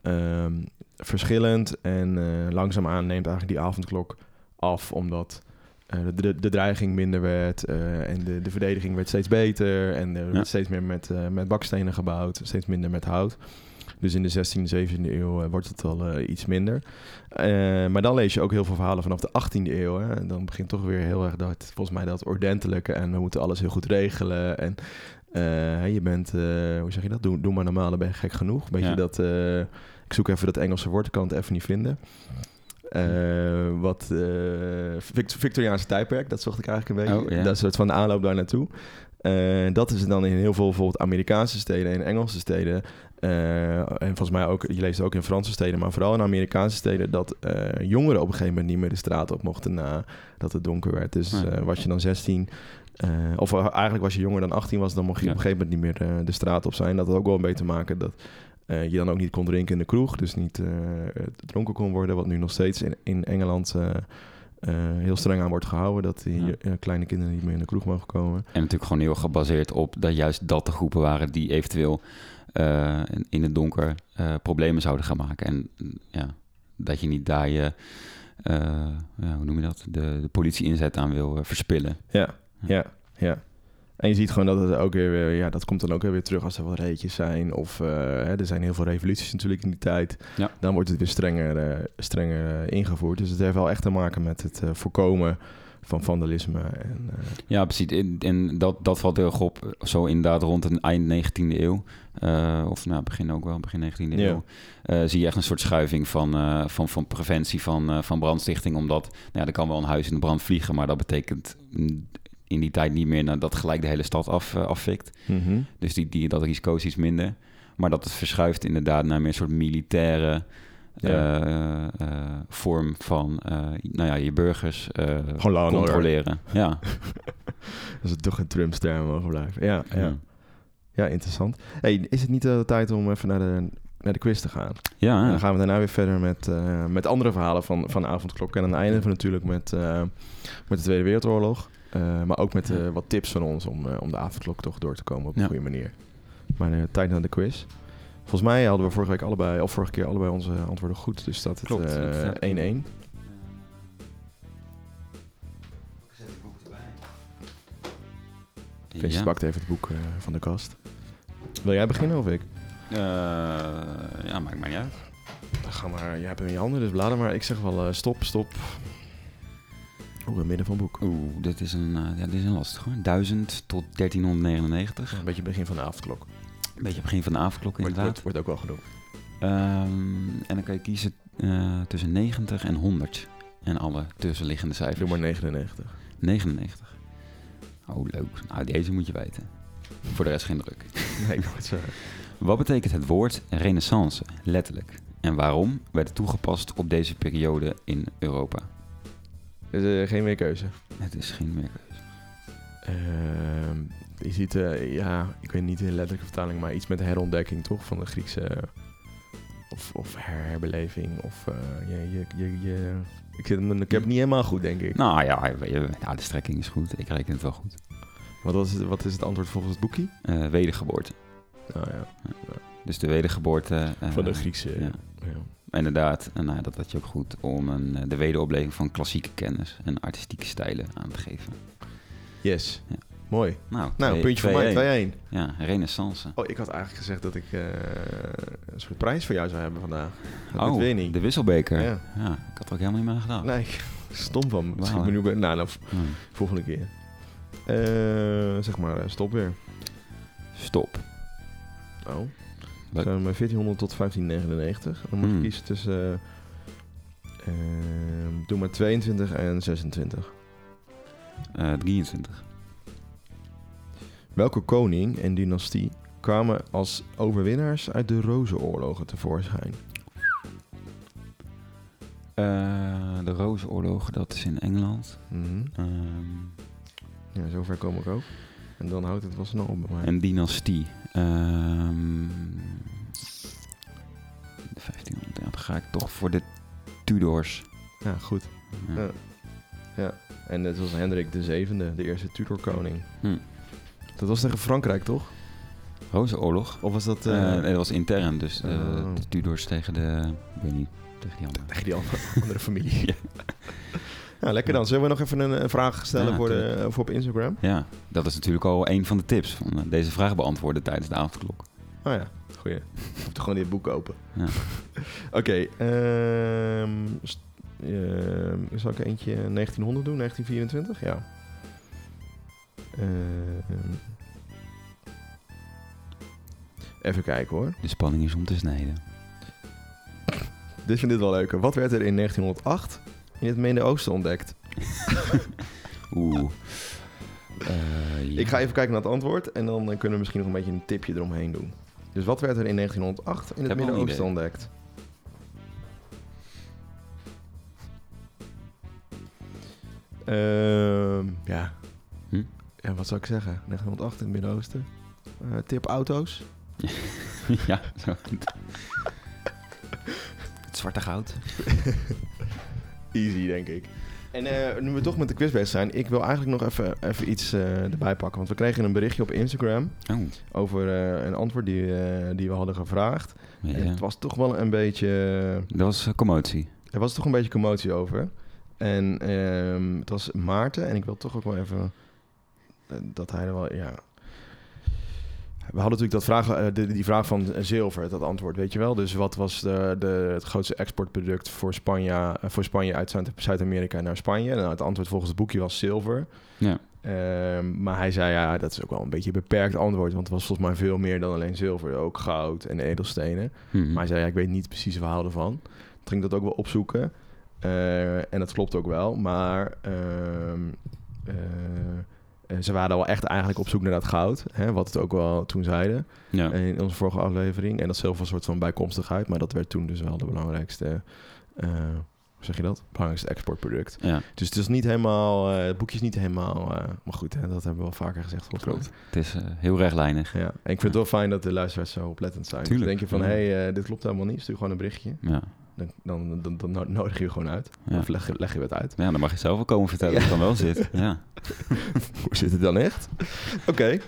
um, verschillend. En langzaamaan neemt eigenlijk die avondklok af, omdat uh, de, de dreiging minder werd uh, en de, de verdediging werd steeds beter en er werd steeds meer met, uh, met bakstenen gebouwd, steeds minder met hout. Dus in de 16e, 17e eeuw wordt het al iets minder. maar dan lees je ook heel veel verhalen vanaf de 18e eeuw. Hè? En dan begint toch weer heel erg dat, volgens mij, dat ordentelijke. En we moeten alles heel goed regelen. En je bent, hoe zeg je dat? Doe, doe maar normaal, dan ben je gek genoeg. Beetje ja. dat, ik zoek even dat Engelse woord, ik kan het even niet vinden. Uh, wat uh, Victoriaanse tijdperk, dat zocht ik eigenlijk een beetje. Oh, yeah. Dat is het van de aanloop daar naartoe. dat is dan in heel veel bijvoorbeeld Amerikaanse steden en Engelse steden. en volgens mij ook, je leest ook in Franse steden, maar vooral in Amerikaanse steden, dat jongeren op een gegeven moment niet meer de straat op mochten na dat het donker werd. Dus was je dan 16, of eigenlijk was je jonger dan 18 was, dan mocht je op een gegeven moment niet meer de straat op zijn. Dat had ook wel een beetje te maken dat je dan ook niet kon drinken in de kroeg, dus niet uh, dronken kon worden, wat nu nog steeds in, in Engeland uh, heel streng aan wordt gehouden, dat die kleine kinderen niet meer in de kroeg mogen komen. En natuurlijk gewoon heel gebaseerd op dat juist dat de groepen waren die eventueel in het donker problemen zouden gaan maken. En ja, dat je niet daar je, ja, hoe noem je dat, de, de politie inzet aan wil verspillen. Ja, ja, ja. En je ziet gewoon dat het ook weer, ja, dat komt dan ook weer terug als er wat reetjes zijn. Of uh, hè, er zijn heel veel revoluties natuurlijk in die tijd. Ja. Dan wordt het weer strenger, uh, strenger uh, ingevoerd. Dus het heeft wel echt te maken met het voorkomen van vandalisme. En, ja, precies. En, dat, dat valt heel erg op. Zo inderdaad rond een eind 19e eeuw. of nou, begin ook wel, begin 19e eeuw. zie je echt een soort schuiving van, van, van preventie van, van brandstichting. Omdat nou ja, er kan wel een huis in de brand vliegen, maar dat betekent in die tijd niet meer naar dat gelijk de hele stad af, uh, afvikt. Mhm. Dus die, die, dat risico is iets minder. Maar dat het verschuift inderdaad naar meer een soort militaire eh, eh, vorm van nou ja, je burgers controleren. Ja. dat het toch een Trump-ster mogen blijven. Ja, ja. ja. interessant. Hey, is het niet de tijd om even naar de, naar de quiz te gaan? Ja. En dan gaan we daarna weer verder met, met andere verhalen van, van Avondklok. En dan eindigen we natuurlijk met, met de Tweede Wereldoorlog. Uh, maar ook met uh, wat tips van ons om, uh, om de avondklok toch door te komen op een goede manier. Maar tijd naar de quiz. Volgens mij hadden we vorige week allebei, of vorige keer allebei onze antwoorden goed. Dus staat het 1-1. Kees ja. pakt even het boek van de kast. Wil jij beginnen of ik? ja, maakt mij niet uit. Dan ga maar, jij hebt hem in je handen, dus blader maar. Ik zeg wel stop, stop. Oeh, midden van boek. Oeh, dit is een, uh, ja, dit is een lastig hoor. 1000 tot 1399. een beetje begin van de avondklok. Een beetje begin van de avondklok inderdaad. Wordt, wordt ook wel genoemd. Um, en dan kan je kiezen uh, tussen 90 en 100. En alle tussenliggende cijfers. Doe maar 99. 99. Oh, leuk. Nou, deze moet je weten. Voor de rest geen druk. Nee, het zeggen. Wat betekent het woord renaissance, letterlijk? En waarom werd het toegepast op deze periode in Europa? Dus uh, geen meer keuze. Het is geen meer keuze. Uh, je ziet, uh, ja, ik weet niet in letterlijke vertaling, maar iets met herontdekking toch? Van de Griekse. Of, of herbeleving. Of uh, je, je, je, je, ik, zit, ik heb het niet helemaal goed, denk ik. Nou ja, ja, de strekking is goed. Ik reken het wel goed. Wat, was het, wat is het antwoord volgens het boekje? wedergeboorte. Oh ja. ja. Dus de wedergeboorte. van de Griekse. Ja. ja inderdaad, en nou, dat had je ook goed om een, eh, de wederopleving van klassieke kennis en artistieke stijlen aan te geven. Yes. Ja. Mooi. Nou, nou een puntje voor mij, 2-1. Ja, renaissance. Oh, ik had eigenlijk gezegd dat ik uh, een soort prijs voor jou zou hebben vandaag. Dat oh, de wisselbeker. Ja. ja. ik had er ook helemaal niet meer gedaan. Nee, stom van me. Wow. nu, nou, nou, volgende keer. Uh, zeg maar, stop weer. Stop. Oh. Wat? 1400 tot 1599. Dan moet je hmm. kiezen tussen... Uh, doe maar 22 en 26. Uh, 23. Welke koning en dynastie kwamen als overwinnaars uit de Rozenoorlogen tevoorschijn? Uh, de Rozenoorlogen, dat is in Engeland. Mm -hmm. um, ja, zover kom ik ook. En dan houdt het wel snel op bij mij. Een dynastie. Um, 1500, ja, dan ga ik toch voor de Tudors. Ja, goed. Ja. ja. En het was Hendrik de Zevende, de eerste Tudor-koning. Hm. Dat was tegen Frankrijk, toch? Rozenoorlog. Of was dat... Uh, nee, dat was intern, dus uh, de Tudors tegen de... Ik weet niet, tegen die andere. Tegen die andere, andere familie. ja. Nou, lekker dan. Zullen we nog even een, vraag stellen voor, de, voor op Instagram? Ja, dat is natuurlijk al een van de tips. Van eh, deze vraag beantwoorden tijdens de avondklok. Oh ja, goeie. Je moet gewoon dit boek open. Ja. Oké, okay, um, uh, zal ik eentje 1900 doen? 1924? Ja. Uh, even kijken hoor. De spanning is om te snijden. Dit vind ik wel leuker. Wat werd er in 1908 in het Midden-Oosten ontdekt? Oeh. Ik ga even kijken naar het antwoord en dan kunnen we misschien nog een beetje een tipje eromheen doen. Dus wat werd er in 1908 in het Midden-Oosten ontdekt? Uh, ja. Hm? ja, wat zou ik zeggen? 1908 in het Midden-Oosten. Uh, tip auto's. ja, zo. het zwarte goud. Easy, denk ik. En uh, nu we toch met de quiz bezig zijn, ik wil eigenlijk nog even, even iets uh, erbij pakken. Want we kregen een berichtje op Instagram oh. over uh, een antwoord die, die we hadden gevraagd. Ja. En het was toch wel een beetje... Dat was commotie. Er was toch een beetje commotie over. En ehm, het was Maarten en ik wil toch ook wel even dat hij er wel... Ja, we hadden natuurlijk dat vraag, eh, die vraag van zilver, dat antwoord, weet je wel. Dus wat was de, de, het grootste exportproduct voor Spanje, eh, voor Spanje uit Zuid-Amerika naar Spanje? Nou, het antwoord volgens het boekje was zilver. Ja. Ehm, maar hij zei, ja, dat is ook wel een beetje een beperkt antwoord. Want het was volgens mij veel meer dan alleen zilver. Ook goud en edelstenen. Mhm. Maar hij zei, ja, ik weet niet precies het verhaal ervan. Toen ging ik dat ook wel opzoeken. Uh, en dat klopt ook wel. Maar... Uh, eh, ze waren wel echt eigenlijk op zoek naar dat goud. Hè, wat het ook wel toen zeiden ja. in onze vorige aflevering. En dat zelf een soort van bijkomstigheid. Maar dat werd toen dus wel de belangrijkste... Uh, hoe zeg je dat? Belangrijkste exportproduct. Ja. Dus het is niet helemaal... Uh, het boekje is niet helemaal... maar goed, hè, dat hebben we wel vaker gezegd. Klopt. Het is heel rechtlijnig. Ja. En ik vind het wel fijn dat de luisteraars zo oplettend zijn. Tuurlijk. denk je van, hé, hey, dit klopt helemaal niet. Stuur gewoon een berichtje. Ja. Dan, dan, dan, nodig je je gewoon uit. Of leg, leg je het uit. Ja, dan mag je zelf wel komen vertellen hoe het dan wel zit. Ja. hoe zit het dan echt? Oké.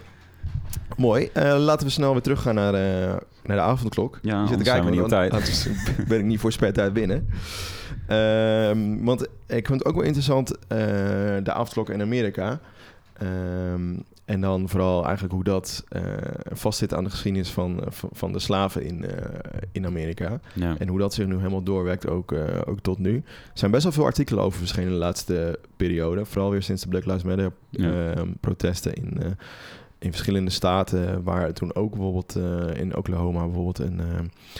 Mooi. Uh, laten we snel weer teruggaan naar, uh, naar de avondklok. Ja, zit kijken, we niet op tijd. ben ik niet voor tijd binnen. Uh, want ik vind het ook wel interessant, uh, de avondklok in Amerika. Ehm, en dan vooral eigenlijk hoe dat uh, vastzit aan de geschiedenis van, eh, van de slaven in, uh, in Amerika. Ja. En hoe dat zich nu helemaal doorwerkt, ook, uh, ook tot nu. Er zijn best wel veel artikelen over verschenen in de laatste periode. Vooral weer sinds de Black Lives Matter ehm, protesten in, in verschillende staten. Waar toen ook bijvoorbeeld in Oklahoma bijvoorbeeld een,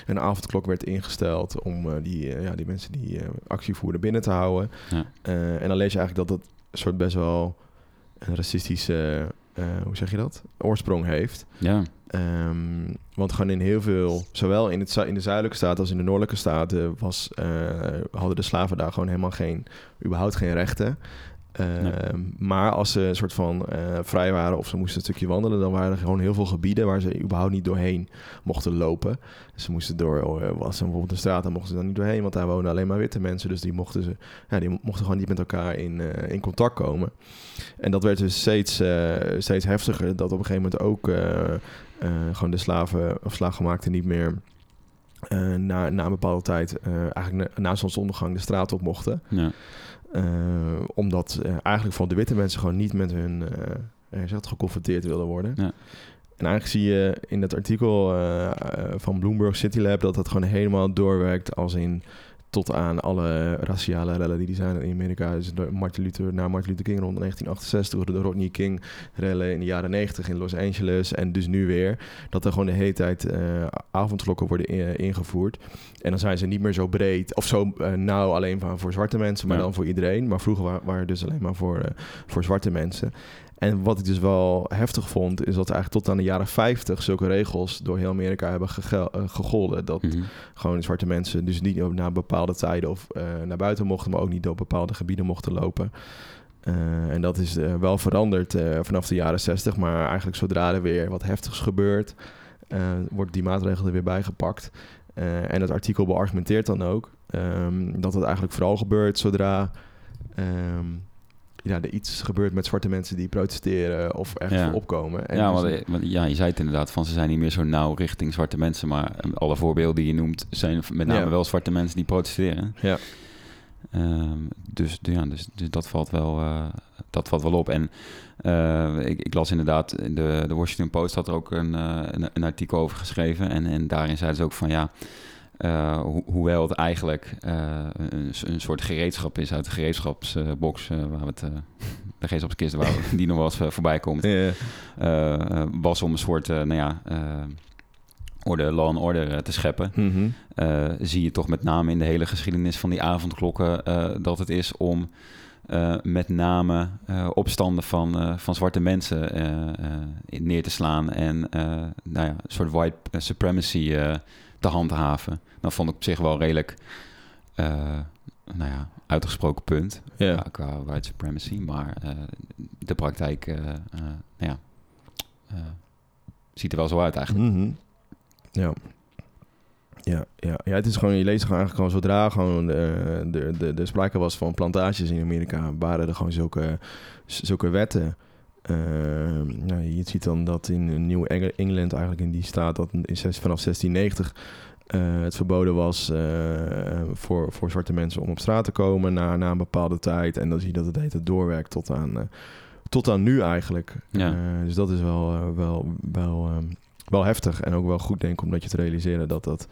een avondklok werd ingesteld... om die, ja, die mensen die actie voerden binnen te houden. Ja. en dan lees je eigenlijk dat dat soort best wel een racistische uh, hoe zeg je dat? Oorsprong heeft. Ja. Um, want gewoon in heel veel, zowel in, het, in de zuidelijke staten als in de noordelijke staten, was, uh, hadden de slaven daar gewoon helemaal geen, überhaupt geen rechten. Ehm, maar als ze een soort van uh, vrij waren of ze moesten een stukje wandelen, dan waren er gewoon heel veel gebieden waar ze überhaupt niet doorheen mochten lopen. Dus ze moesten door, was er bijvoorbeeld een straat, dan mochten ze dan niet doorheen, want daar wonen alleen maar witte mensen. Dus die mochten, ze, ja, die mochten gewoon niet met elkaar in, uh, in contact komen. En dat werd dus steeds, steeds heftiger, dat op een gegeven moment ook gewoon de slaven of slaaggemaakten niet meer. na, na een bepaalde tijd, eigenlijk na, na zonsondergang, de straat op mochten. Ja. Uh, omdat uh, eigenlijk van de witte mensen gewoon niet met hun uh, geconfronteerd wilden worden. Ja. En eigenlijk zie je in dat artikel van Bloomberg City Lab dat dat gewoon helemaal doorwerkt als in tot aan alle raciale rellen die, zijn in Amerika. Dus Martin Luther, na Martin Luther King rond 1968, de Rodney King rellen in de jaren 90 in Los Angeles en dus nu weer. Dat er gewoon de hele tijd uh, avondklokken worden ingevoerd. En dan zijn ze niet meer zo breed of zo uh, nauw alleen maar voor zwarte mensen, maar dan voor iedereen. Maar vroeger waren, waren dus alleen maar voor, voor zwarte mensen. En wat ik dus wel heftig vond, is dat eigenlijk tot aan de jaren 50 zulke regels door heel Amerika hebben uh, gegolden. Dat mm -hmm. gewoon zwarte mensen dus niet naar bepaalde tijden of uh, naar buiten mochten, maar ook niet door bepaalde gebieden mochten lopen. Uh, en dat is wel veranderd vanaf de jaren 60, maar eigenlijk zodra er weer wat heftigs gebeurt, wordt die maatregel er weer bijgepakt. en het artikel beargumenteert dan ook um, dat het eigenlijk vooral gebeurt zodra. Um, ja, er iets gebeurt met zwarte mensen die protesteren of ja. opkomen. En ja, dus want, ja, je zei het inderdaad, van ze zijn niet meer zo nauw richting zwarte mensen, maar alle voorbeelden die je noemt zijn met name wel zwarte mensen die protesteren. Ja. Um, dus, ja, dus, dus dat valt wel, uh, dat valt wel op. En uh, ik, ik, las inderdaad, in de, de Washington Post had er ook een, uh, een, een, artikel over geschreven. En, en daarin zeiden ze ook van ja, uh, ho hoewel het eigenlijk uh, een, een, soort gereedschap is uit de gereedschapsbox, uh, waar we het, de gereedschapskist waar die nog wel eens voorbij komt, yeah. was om een soort, nou ja, orde, law and order te scheppen. Mm -hmm. zie je toch met name in de hele geschiedenis van die avondklokken dat het is om met name opstanden van, van zwarte mensen neer te slaan en nou ja, een soort white supremacy te handhaven. Dat vond ik op zich wel redelijk nou ja, uitgesproken punt ja. qua, white supremacy. Maar de praktijk nou ja, ziet er wel zo uit eigenlijk. Mhm. Ja. Ja, ja, ja, het is gewoon, je leest gewoon eigenlijk gewoon zodra gewoon de, de, de, de sprake was van plantages in Amerika, waren er gewoon zulke, zulke wetten. Uh, nou, je ziet dan dat in Nieuw Engeland eigenlijk in die staat dat in, vanaf 1690 uh, eh, het verboden was uh, voor, voor zwarte mensen om op straat te komen na, na een bepaalde tijd. En dan zie je dat het heet doorwerkt tot aan, tot aan nu eigenlijk. Ja. dus dat is wel, wel, wel um, wel heftig en ook wel goed, denk ik, omdat je te realiseren dat dat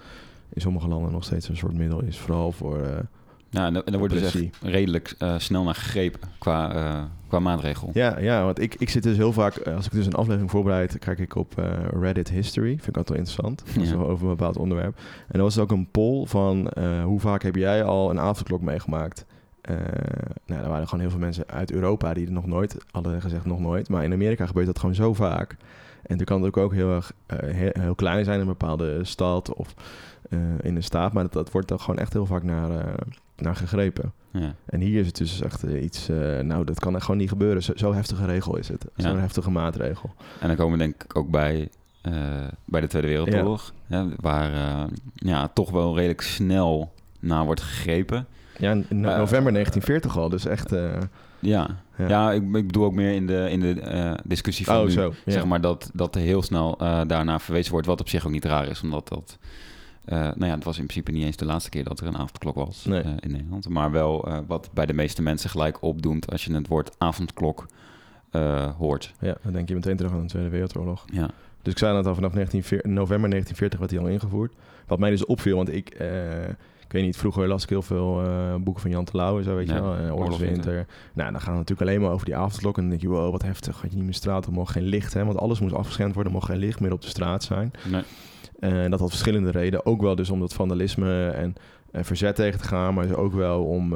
in sommige landen nog steeds een soort middel is. Vooral voor. Ja, en, er wordt dus echt redelijk uh, snel naar gegrepen qua, uh, qua maatregel. Ja, ja want ik, ik zit dus heel vaak, als ik dus een aflevering voorbereid, kijk ik op Reddit History. Vind ik altijd wel interessant. Ja. over een bepaald onderwerp. En er was ook een poll van hoe vaak heb jij al een avondklok meegemaakt? nou, er waren gewoon heel veel mensen uit Europa die er nog nooit, hadden gezegd nog nooit. Maar in Amerika gebeurt dat gewoon zo vaak. En dan kan het ook heel erg heel, klein zijn in een bepaalde stad of in een staat. Maar dat, dat wordt dan gewoon echt heel vaak naar, naar gegrepen. Ja. En hier is het dus echt iets... nou, dat kan echt gewoon niet gebeuren. Zo, zo heftige regel is het. Zo'n heftige maatregel. En dan komen we denk ik ook bij, bij de Tweede Wereldoorlog. Ja. waar ja, toch wel redelijk snel naar wordt gegrepen. Ja, in november 1940 al. Dus echt... Ja, ja. ik, ik bedoel ook meer in de, in de discussie van oh, nu, zo, zeg maar, dat, dat er heel snel daarna verwezen wordt, wat op zich ook niet raar is, omdat dat... Uh, nou ja, het was in principe niet eens de laatste keer dat er een avondklok was nee. in Nederland. Maar wel wat bij de meeste mensen gelijk opdoet als je het woord avondklok hoort. Ja, dan denk je meteen terug aan de Tweede Wereldoorlog. Ja. Dus ik zei net al, vanaf 19, november 1940 werd hij al ingevoerd. Wat mij dus opviel, want ik ik weet niet, vroeger las ik heel veel uh, boeken van Jan Terlouw en zo, weet je wel. Uh, Oorlogswinter. Nou, dan gaan we natuurlijk alleen maar over die avondklok. En dan denk je, wow, wat heftig. Had je niet meer straat, er mocht geen licht, hè. Want alles moest afgeschermd worden, er mocht geen licht meer op de straat zijn. Nee. En dat had verschillende redenen. Ook wel dus om dat vandalisme en verzet tegen te gaan, maar ook wel om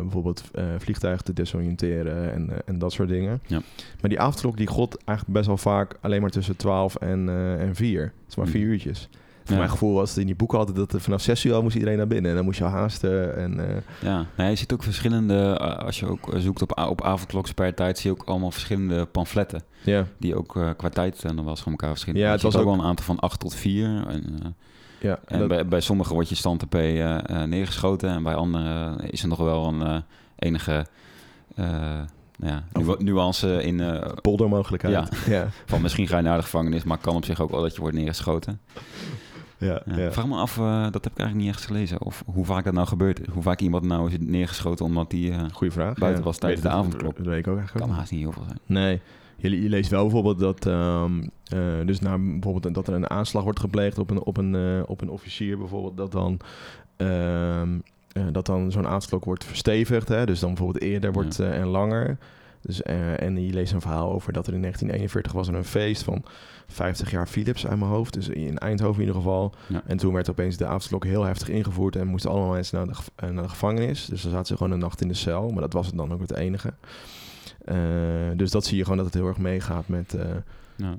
bijvoorbeeld vliegtuigen te desoriënteren en, en dat soort dingen. Ja. Maar die avondklok die god eigenlijk best wel vaak alleen maar tussen 12 en, en 4. Het is maar vier mm. uurtjes. Voor mijn gevoel was het in die boeken altijd dat er vanaf 6 uur al moest iedereen naar binnen. En dan moest je haasten. En, uh... Ja, nou, je ziet ook verschillende, uh, als je ook zoekt op, op avondklokspertijd, zie je ook allemaal verschillende pamfletten. Ja. Die ook uh, qua tijd dan was van elkaar verschillend. Ja, het was ook wel een aantal van 8 tot 4. En, ja, en, en bij, bij sommigen wordt je stand P neergeschoten. En bij anderen is er nog wel een enige nou ja, nu, nuance in... Uh, Poldermogelijkheid. Ja, ja. van misschien ga je naar de gevangenis, maar kan op zich ook wel dat je wordt neergeschoten. Ja, ja. Vraag me af, uh, dat heb ik eigenlijk niet echt gelezen. Of hoe vaak dat nou gebeurt. Hoe vaak iemand nou is neergeschoten omdat die uh, Goeie vraag. buiten was tijdens de avondklok. Dat weet ik ook eigenlijk. Kan haast niet heel veel zijn. Nee. Je, je leest wel bijvoorbeeld dat, um, uh, dus naar bijvoorbeeld dat er een aanslag wordt gepleegd op een, op een, op een officier bijvoorbeeld, dat dan, um, dat dan zo'n aanslag wordt verstevigd. Hè? Dus dan bijvoorbeeld eerder wordt en langer. Dus, uh, en je leest een verhaal over dat er in 1941 was er een feest van 50 jaar Philips uit mijn hoofd. Dus in Eindhoven in ieder geval. En toen werd opeens de avondklok heel heftig ingevoerd en moesten allemaal mensen naar de, uh, naar de gevangenis. Dus dan zaten ze gewoon een nacht in de cel. Maar dat was het dan ook het enige. Uh, dus dat zie je gewoon dat het heel erg meegaat met, ja.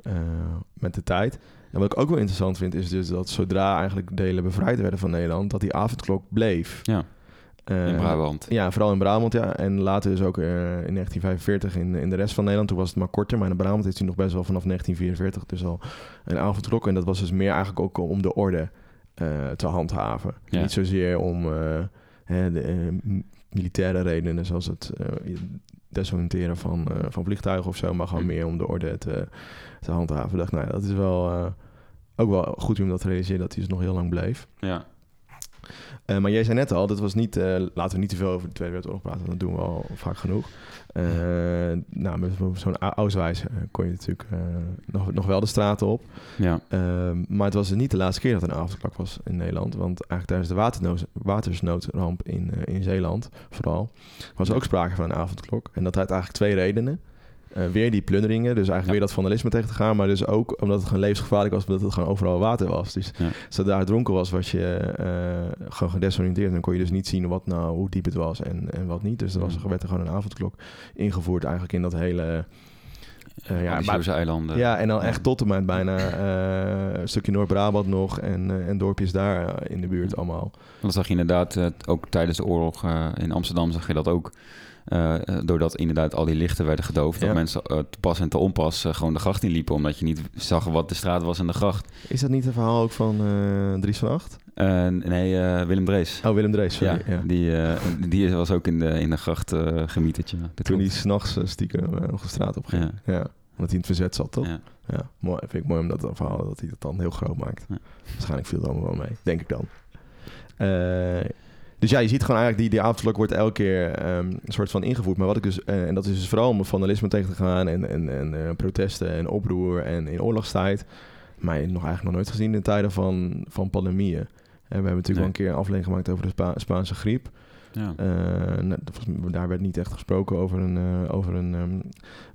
met de tijd. En wat ik ook wel interessant vind, is dus dat zodra eigenlijk delen bevrijd werden van Nederland, dat die avondklok bleef. Ja. Uh, in Brabant. Ja, vooral in Brabant, ja. En later dus ook uh, in 1945 in, in de rest van Nederland. Toen was het maar korter, maar in Brabant heeft hij nog best wel vanaf 1944 dus al een avondklok. En dat was dus meer eigenlijk ook om de orde uh, te handhaven. Niet zozeer om hè, de, militaire redenen, zoals het desoriënteren van, van vliegtuigen of zo, maar gewoon meer om de orde te, te handhaven. Ik dacht, nou, dat is wel ook wel goed om dat te realiseren dat hij dus nog heel lang bleef. Ja. Uh, maar jij zei net al, dat was niet, uh, laten we niet te veel over de Tweede Wereldoorlog praten, dat doen we al vaak genoeg. Uh, nou, met zo'n Auswijs kon je natuurlijk nog, nog wel de straten op. Ja. Ehm, maar het was niet de laatste keer dat er een avondklok was in Nederland. Want eigenlijk tijdens de waternood, watersnoodramp in, in Zeeland vooral, was er ook sprake van een avondklok. En dat had eigenlijk twee redenen. Uh, weer die plunderingen, dus eigenlijk weer dat vandalisme tegen te gaan. Maar dus ook omdat het gewoon levensgevaarlijk was, omdat het gewoon overal water was. Dus ja. als het daar dronken was, was je uh, gewoon gedesoriënteerd. Dan kon je dus niet zien wat nou, hoe diep het was en, en wat niet. Dus er was, werd er gewoon een avondklok ingevoerd eigenlijk in dat hele... Uh, ja, eilanden. Ja, en dan echt tot en met bijna uh, een stukje Noord-Brabant nog en, uh, en dorpjes daar in de buurt allemaal. Dan zag je inderdaad ook tijdens de oorlog in Amsterdam zag je dat ook. Doordat inderdaad al die lichten werden gedoofd. Dat mensen te pas en te onpas gewoon de gracht in liepen. Omdat je niet zag wat de straat was en de gracht. Is dat niet een verhaal ook van Dries van Acht? nee, Willem Drees. Oh, Willem Drees, sorry. Ja, Die, die was ook in de, in de gracht gemieterd. Toen hij s'nachts stiekem nog de straat op ging. ja omdat hij in het verzet zat, toch? Ja. ja. Mooi, vind ik mooi om dat verhaal dat hij dat dan heel groot maakt. Ja. Waarschijnlijk viel het allemaal wel mee, denk ik dan. Dus ja, je ziet gewoon eigenlijk, die, die avondklok wordt elke keer um, een soort van ingevoerd. Maar wat ik dus, uh, en dat is dus vooral om vandalisme tegen te gaan en, en, en uh, protesten en oproer en in oorlogstijd. Maar nog eigenlijk nog nooit gezien in tijden van, van pandemieën. En we hebben natuurlijk nee. wel een keer een aflevering gemaakt over de Spa Spaanse griep. Ja. Uh, daar werd niet echt gesproken over een, over, een, um,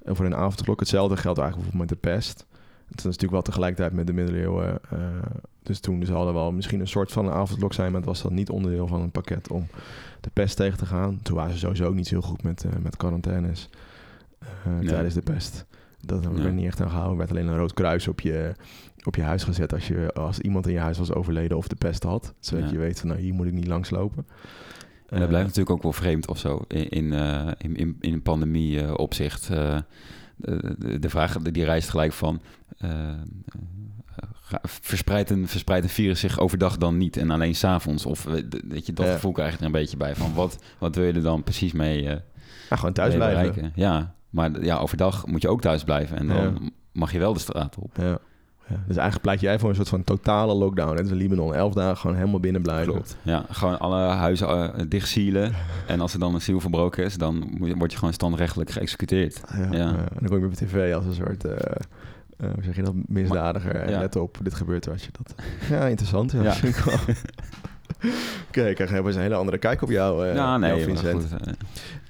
over een avondklok. Hetzelfde geldt eigenlijk bijvoorbeeld met de pest. Het is natuurlijk wel tegelijkertijd met de middeleeuwen. Uh, dus toen zal er wel misschien een soort van een avondklok zijn, maar het was dan niet onderdeel van een pakket om de pest tegen te gaan. Toen waren ze sowieso ook niet zo heel goed met, met quarantaines ja. tijdens de pest. Dat ja. werd niet echt aan gehouden. Er werd alleen een rood kruis op je, op je huis gezet als, je, als iemand in je huis was overleden of de pest had. Zodat ja. je weet van nou hier moet ik niet langslopen. En dat blijft natuurlijk ook wel vreemd of zo in, in, uh, in, in, in pandemie uh, opzicht. De, de, vraag die reist gelijk van... verspreidt, een, verspreidt een virus zich overdag dan niet en alleen s'avonds? Of weet je, dat gevoel krijg je er een beetje bij van... wat, wat wil je er dan precies mee, ja, gewoon thuis blijven. Bereiken? Ja, maar ja, overdag moet je ook thuis blijven en dan mag je wel de straat op. Ja. Ja, dus eigenlijk pleit jij voor een soort van totale lockdown. Net als in Libanon, elf dagen gewoon helemaal binnen blijven. Klopt. Ja, gewoon alle huizen uh, en als er dan een ziel verbroken is, dan word je gewoon standrechtelijk geëxecuteerd. Ja, ja. ja. en dan kom je op tv als een soort, uh, uh, hoe zeg je dat, misdadiger. Maar, let op, dit gebeurt als je dat... Ja, interessant. Ja, ja. Oké, ik krijg een hele andere kijk op jou, uh, nou, nee, Vincent. Goed,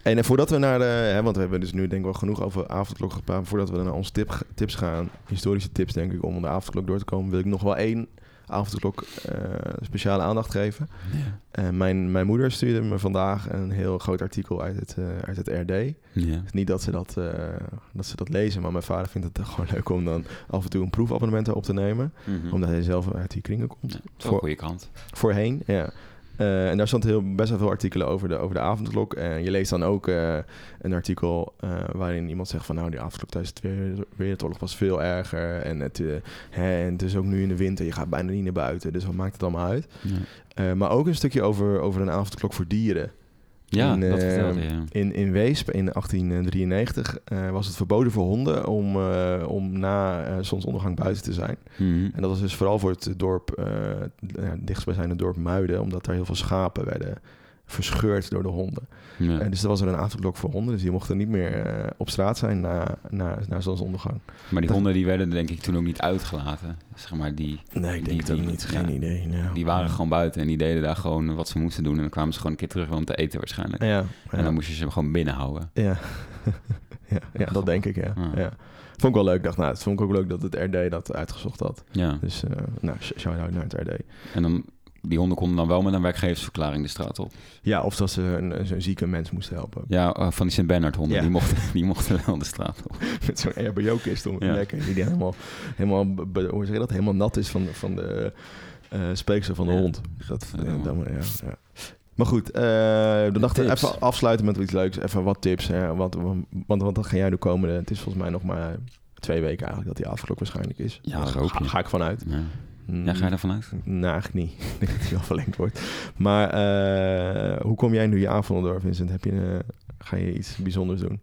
en voordat we naar de... Hè, want we hebben dus nu denk ik wel genoeg over avondklok gepraat. Voordat we naar onze tip, tips gaan, historische tips denk ik, om de avondklok door te komen... wil ik nog wel één avondklok uh, speciale aandacht geven. Ja. Uh, mijn, mijn moeder stuurde me vandaag een heel groot artikel uit het, uh, uit het RD. Ja. niet dat ze dat, dat ze dat lezen, maar mijn vader vindt het gewoon leuk om dan af en toe een proefabonnement op te nemen. Mm -hmm. Omdat hij zelf uit die kringen komt. Ja, Voor, goede kant. Voorheen, ja. Uh, en daar stond heel, best wel veel artikelen over de, over de avondklok. En je leest dan ook uh, een artikel uh, waarin iemand zegt van... nou, die avondklok tijdens de Wereldoorlog was veel erger. En het, hè, en het is ook nu in de winter, je gaat bijna niet naar buiten. Dus wat maakt het allemaal uit? Ja. maar ook een stukje over, over een avondklok voor dieren. Ja, in, dat vertelde je. In, in Weesp in 1893 uh, was het verboden voor honden om, uh, om na uh, zonsondergang buiten te zijn. Mm -hmm. En dat was dus vooral voor het dorp, ja, dichtstbijzijnde dorp Muiden, omdat daar heel veel schapen werden verscheurd door de honden. Ja. En dus er was er een avondklok voor honden, dus die mochten niet meer uh, op straat zijn na, na, na zonsondergang. Maar die dat... honden die werden denk ik toen ook niet uitgelaten. Zeg maar die, nee, ik denk die, dat niet. Geen idee. Nou, die waren ja. gewoon buiten en die deden daar gewoon wat ze moesten doen. En dan kwamen ze gewoon een keer terug om te eten waarschijnlijk. Ja, en dan moest je ze gewoon binnenhouden. Ja, ja, ja dat denk ik, ja. ja. Vond ik wel leuk. dacht, nou, het vond ik ook leuk dat het RD dat uitgezocht had. Ja. Dus, uh, nou, shout-out naar het RD. En dan die honden konden dan wel met een werkgeversverklaring de straat op. Ja, of dat ze een, een zieke mens moesten helpen. Ja, uh, van die St. Bernard honden, ja. die, mochten, die mochten wel de straat op. met zo'n RBO-kist om ja. lekker, die helemaal, helemaal, hoe zeg je dat, helemaal nat is van, van de uh, speeksel van de ja. hond. Dat, ja, dan, ja, ja. Maar goed, uh, we dachten even afsluiten met iets leuks. Even wat tips. Hè? Want, want, want wat ga jij de komende... Het is volgens mij nog maar twee weken eigenlijk dat die afgelopen waarschijnlijk is. Ja, dat ga, ga ik vanuit. Ja. Ja, ga je ervan uit? Nou, eigenlijk niet. ik denk dat hij wel verlengd wordt. Maar uh, hoe kom jij nu je avonden door, Vincent? Heb je, uh, ga je iets bijzonders doen?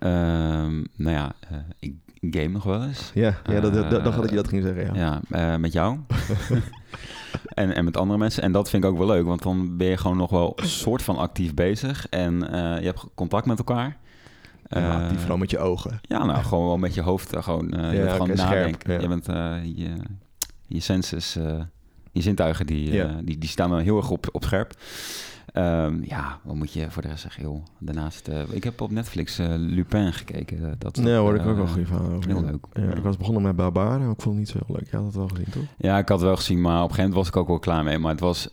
Um, nou ja, uh, ik game nog wel eens. Ja, ja dat, dat, dat had ik je dat ging zeggen. Ja, ja met jou. en, en met andere mensen. En dat vind ik ook wel leuk, want dan ben je gewoon nog wel een soort van actief bezig. En je hebt contact met elkaar. Ja, actief vooral met je ogen. Ja, nou, gewoon wel met je hoofd. Gewoon, je ja, bent gewoon nadenken. Ja. Je bent... je, je senses, uh, je zintuigen, die, uh, die, die staan dan heel erg op, op scherp. Um, ja, wat moet je voor de rest zeggen, joh. Daarnaast, uh, ik heb op Netflix uh, Lupin gekeken. dat nee, hoor ik ook wel over. Heel leuk. Ja, ik was begonnen met Barbaren, maar ik vond het niet zo leuk. Je had het wel gezien, toch? Ja, ik had het wel gezien, maar op een gegeven moment was ik ook wel klaar mee. Maar het, was,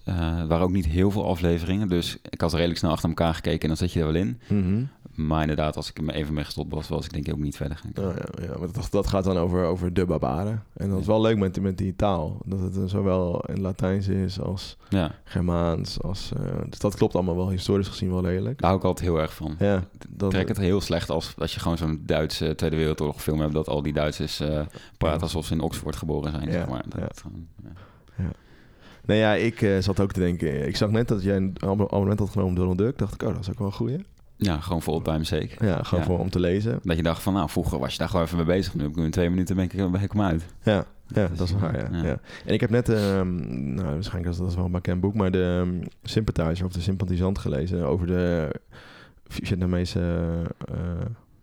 waren ook niet heel veel afleveringen, dus ik had redelijk snel achter elkaar gekeken en dan zet je er wel in. Mm -hmm. Maar inderdaad, als ik me even mee gestopt was, was ik denk ik ook niet verder gaan. Oh, ja, ja, maar dat, dat gaat dan over, over de barbaren. En dat is wel leuk met, met die taal. Dat het zowel in Latijns is als ja. Germaans. Als, uh, dus dat klopt allemaal wel historisch gezien wel redelijk. Daar hou ik altijd heel erg van. Ja, dat, trek het heel slecht als, als je gewoon zo'n Duitse Tweede Wereldoorlog film hebt... dat al die Duitsers uh, praten alsof ze in Oxford geboren zijn. Ja, zeg maar. dat, ja. Nee, ja, ik uh, zat ook te denken... Ik zag net dat jij een abonnement had genomen door Donald Duck. dacht ik, oh, dat is ook wel een goeie. Ja, gewoon fulltime zeker. Ja, gewoon voor om te lezen. Dat je dacht van, nou, vroeger was je daar gewoon even mee bezig. Nu heb ik in twee minuten ben ik, hem uit. Ja, ja dat is waar, ja. ja. En ik heb net, um, nou, waarschijnlijk is dat wel een bekend boek, maar de um, Sympathizer of de Sympathisant gelezen over de Vietnamese, uh,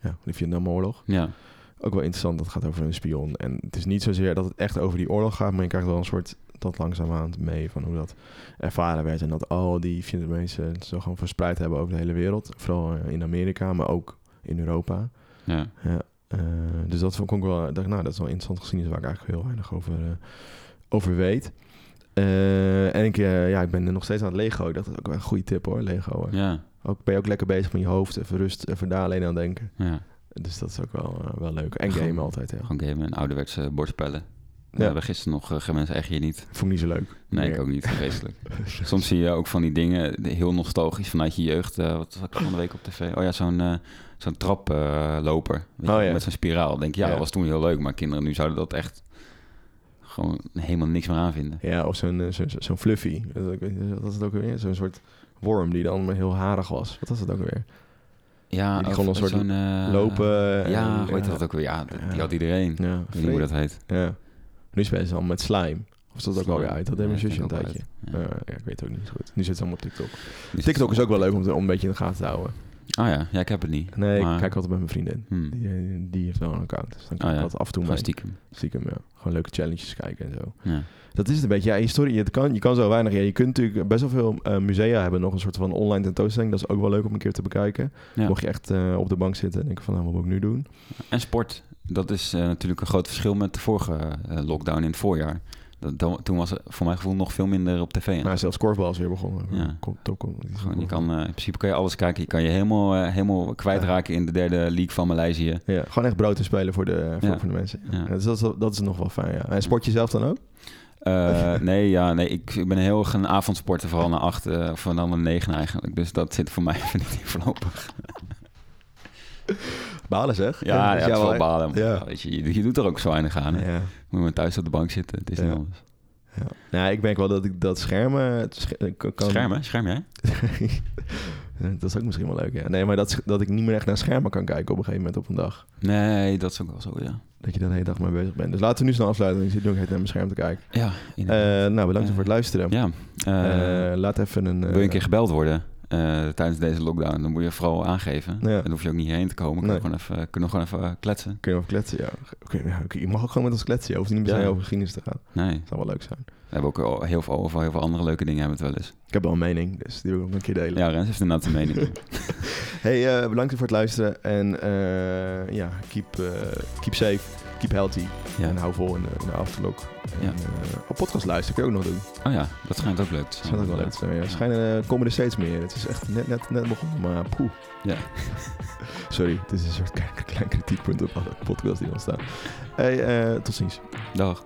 ja, de Vietnamoorlog. Ja. Ook wel interessant, dat gaat over een spion. En het is niet zozeer dat het echt over die oorlog gaat, maar je krijgt wel een soort dat langzaamaan mee van hoe dat ervaren werd. En dat al die Vietnamese zo gewoon verspreid hebben over de hele wereld. Vooral eh, in Amerika, maar ook in Europa. Ja. ja uh, dus dat vond ik wel, dacht, nou, dat is wel interessant gezien, is waar ik eigenlijk heel weinig over, uh, over weet. en ik, ja, ik ben er nog steeds aan het Lego. Ik dacht, dat is ook wel een goede tip hoor, Lego. Ja. Ook, ben je ook lekker bezig met je hoofd, even rust, even daar alleen aan denken. Ja. Dus dat is ook wel, wel leuk. En gamen altijd, ja. Gewoon gamen en ouderwetse bordspellen. Ja. We hebben gisteren nog uh, mensen echt je niet. Vond ik niet zo leuk. Nee, ik ook niet. Vreselijk. Soms zie je ook van die dingen heel nostalgisch vanuit je jeugd. Uh, wat zag ik van de week op tv? Oh ja, zo'n uh, zo'n traploper oh, ja. met zo'n spiraal. Denk je, ja, dat was toen heel leuk. Maar kinderen nu zouden dat echt gewoon helemaal niks meer aanvinden. Ja, of zo'n zo'n zo fluffy. Dat is het ook weer. Zo'n soort worm die dan heel harig was. Wat was het ook weer? Ja, die gewoon een soort lopen. Ja, weet je dat ook weer? Ja, die had iedereen. Ja, ik weet niet hoe dat heet. Ja. Nu is het al met slime. Of dat ook alweer uit? Dat deed mijn zusje een tijdje. Ja. ja. ik weet het ook niet goed. Nu zit ze allemaal op TikTok. TikTok is ook wel leuk om, te, om een beetje in de gaten te houden. Oh ja, ja, ik heb het niet. Nee, ik kijk altijd met mijn vriendin. Hmm. Die, eh, die, heeft wel een account. Dus dan kan oh, ja. af en toe Gewoon stiekem. Stiekem, ja. Gewoon leuke challenges kijken en zo. Ja. Dat is het een beetje. Ja, historie, je kan, je kan zo weinig. Ja, je kunt natuurlijk best wel veel uh, musea hebben nog een soort van online tentoonstelling. Dat is ook wel leuk om een keer te bekijken. Mocht je echt uh, op de bank zitten en denken van, nou, wat moet ik nu doen? En sport. Dat is uh, natuurlijk een groot verschil met de vorige lockdown in het voorjaar. Dat, toen was het voor mijn gevoel nog veel minder op tv. Maar zelfs korfbal is weer begonnen. Ja. Gewoon, je kan, uh, in principe kan je alles kijken. Je kan je helemaal, helemaal kwijtraken in de derde league van Maleisië. Ja, gewoon echt brood te spelen voor de, voor, voor de mensen. Ja. dus dat, is, dat is nog wel fijn, ja. En sport je zelf dan ook? Uh, nee, ja, nee ik, ik ben heel erg een avondsporter, vooral naar acht, uh, of dan naar negen eigenlijk. Dus dat zit voor mij niet voorlopig. Balen zeg. Ja, ja, ja wel balen. Weet je, je, doet er ook zo weinig aan. Hè? Moet maar thuis op de bank zitten. Het is niet anders. Ja. Nou, ik denk wel dat ik dat schermen... kan... Schermen? Scherm jij? dat is ook misschien wel leuk, ja. Nee, maar dat, dat ik niet meer echt naar schermen kan kijken op een gegeven moment op een dag. Nee, dat is ook wel zo, ja. Dat je daar de hele dag mee bezig bent. Dus laten we nu snel afsluiten. Ik zit nu ook naar mijn scherm te kijken. Ja, uh, Nou, bedankt voor het luisteren. Ja. Uh, laat even een... wil je een keer gebeld worden? Uh, tijdens deze lockdown. Dan moet je vooral aangeven. Ja. Dan hoef je ook niet heen te komen. Kun gewoon even, kunnen we gewoon even kletsen. Kun je even kletsen, ja. Okay, je mag ook gewoon met ons kletsen. Je hoeft niet meer ja. over geschiedenis te gaan. Nee. Dat zou wel leuk zijn. We hebben ook heel veel over heel veel andere leuke dingen hebben het wel eens. Ik heb wel een mening, dus die wil ik ook een keer delen. Ja, Rens heeft inderdaad een mening. hey, uh, bedankt voor het luisteren. En uh, ja, keep, keep safe, keep healthy. Ja. En hou vol in de, in de afterlock. En, ja. op podcast luisteren kun je ook nog doen. Oh ja, dat schijnt ook leuk te zijn. Dat schijnt ook wel leuk te zijn. Ja. Schijnen komen er steeds meer. Het is echt net, net, net begonnen, maar poeh. Ja. Sorry, het is een soort klein, klein kritiekpunt op alle podcasts die ontstaan. Hey, tot ziens. Dag.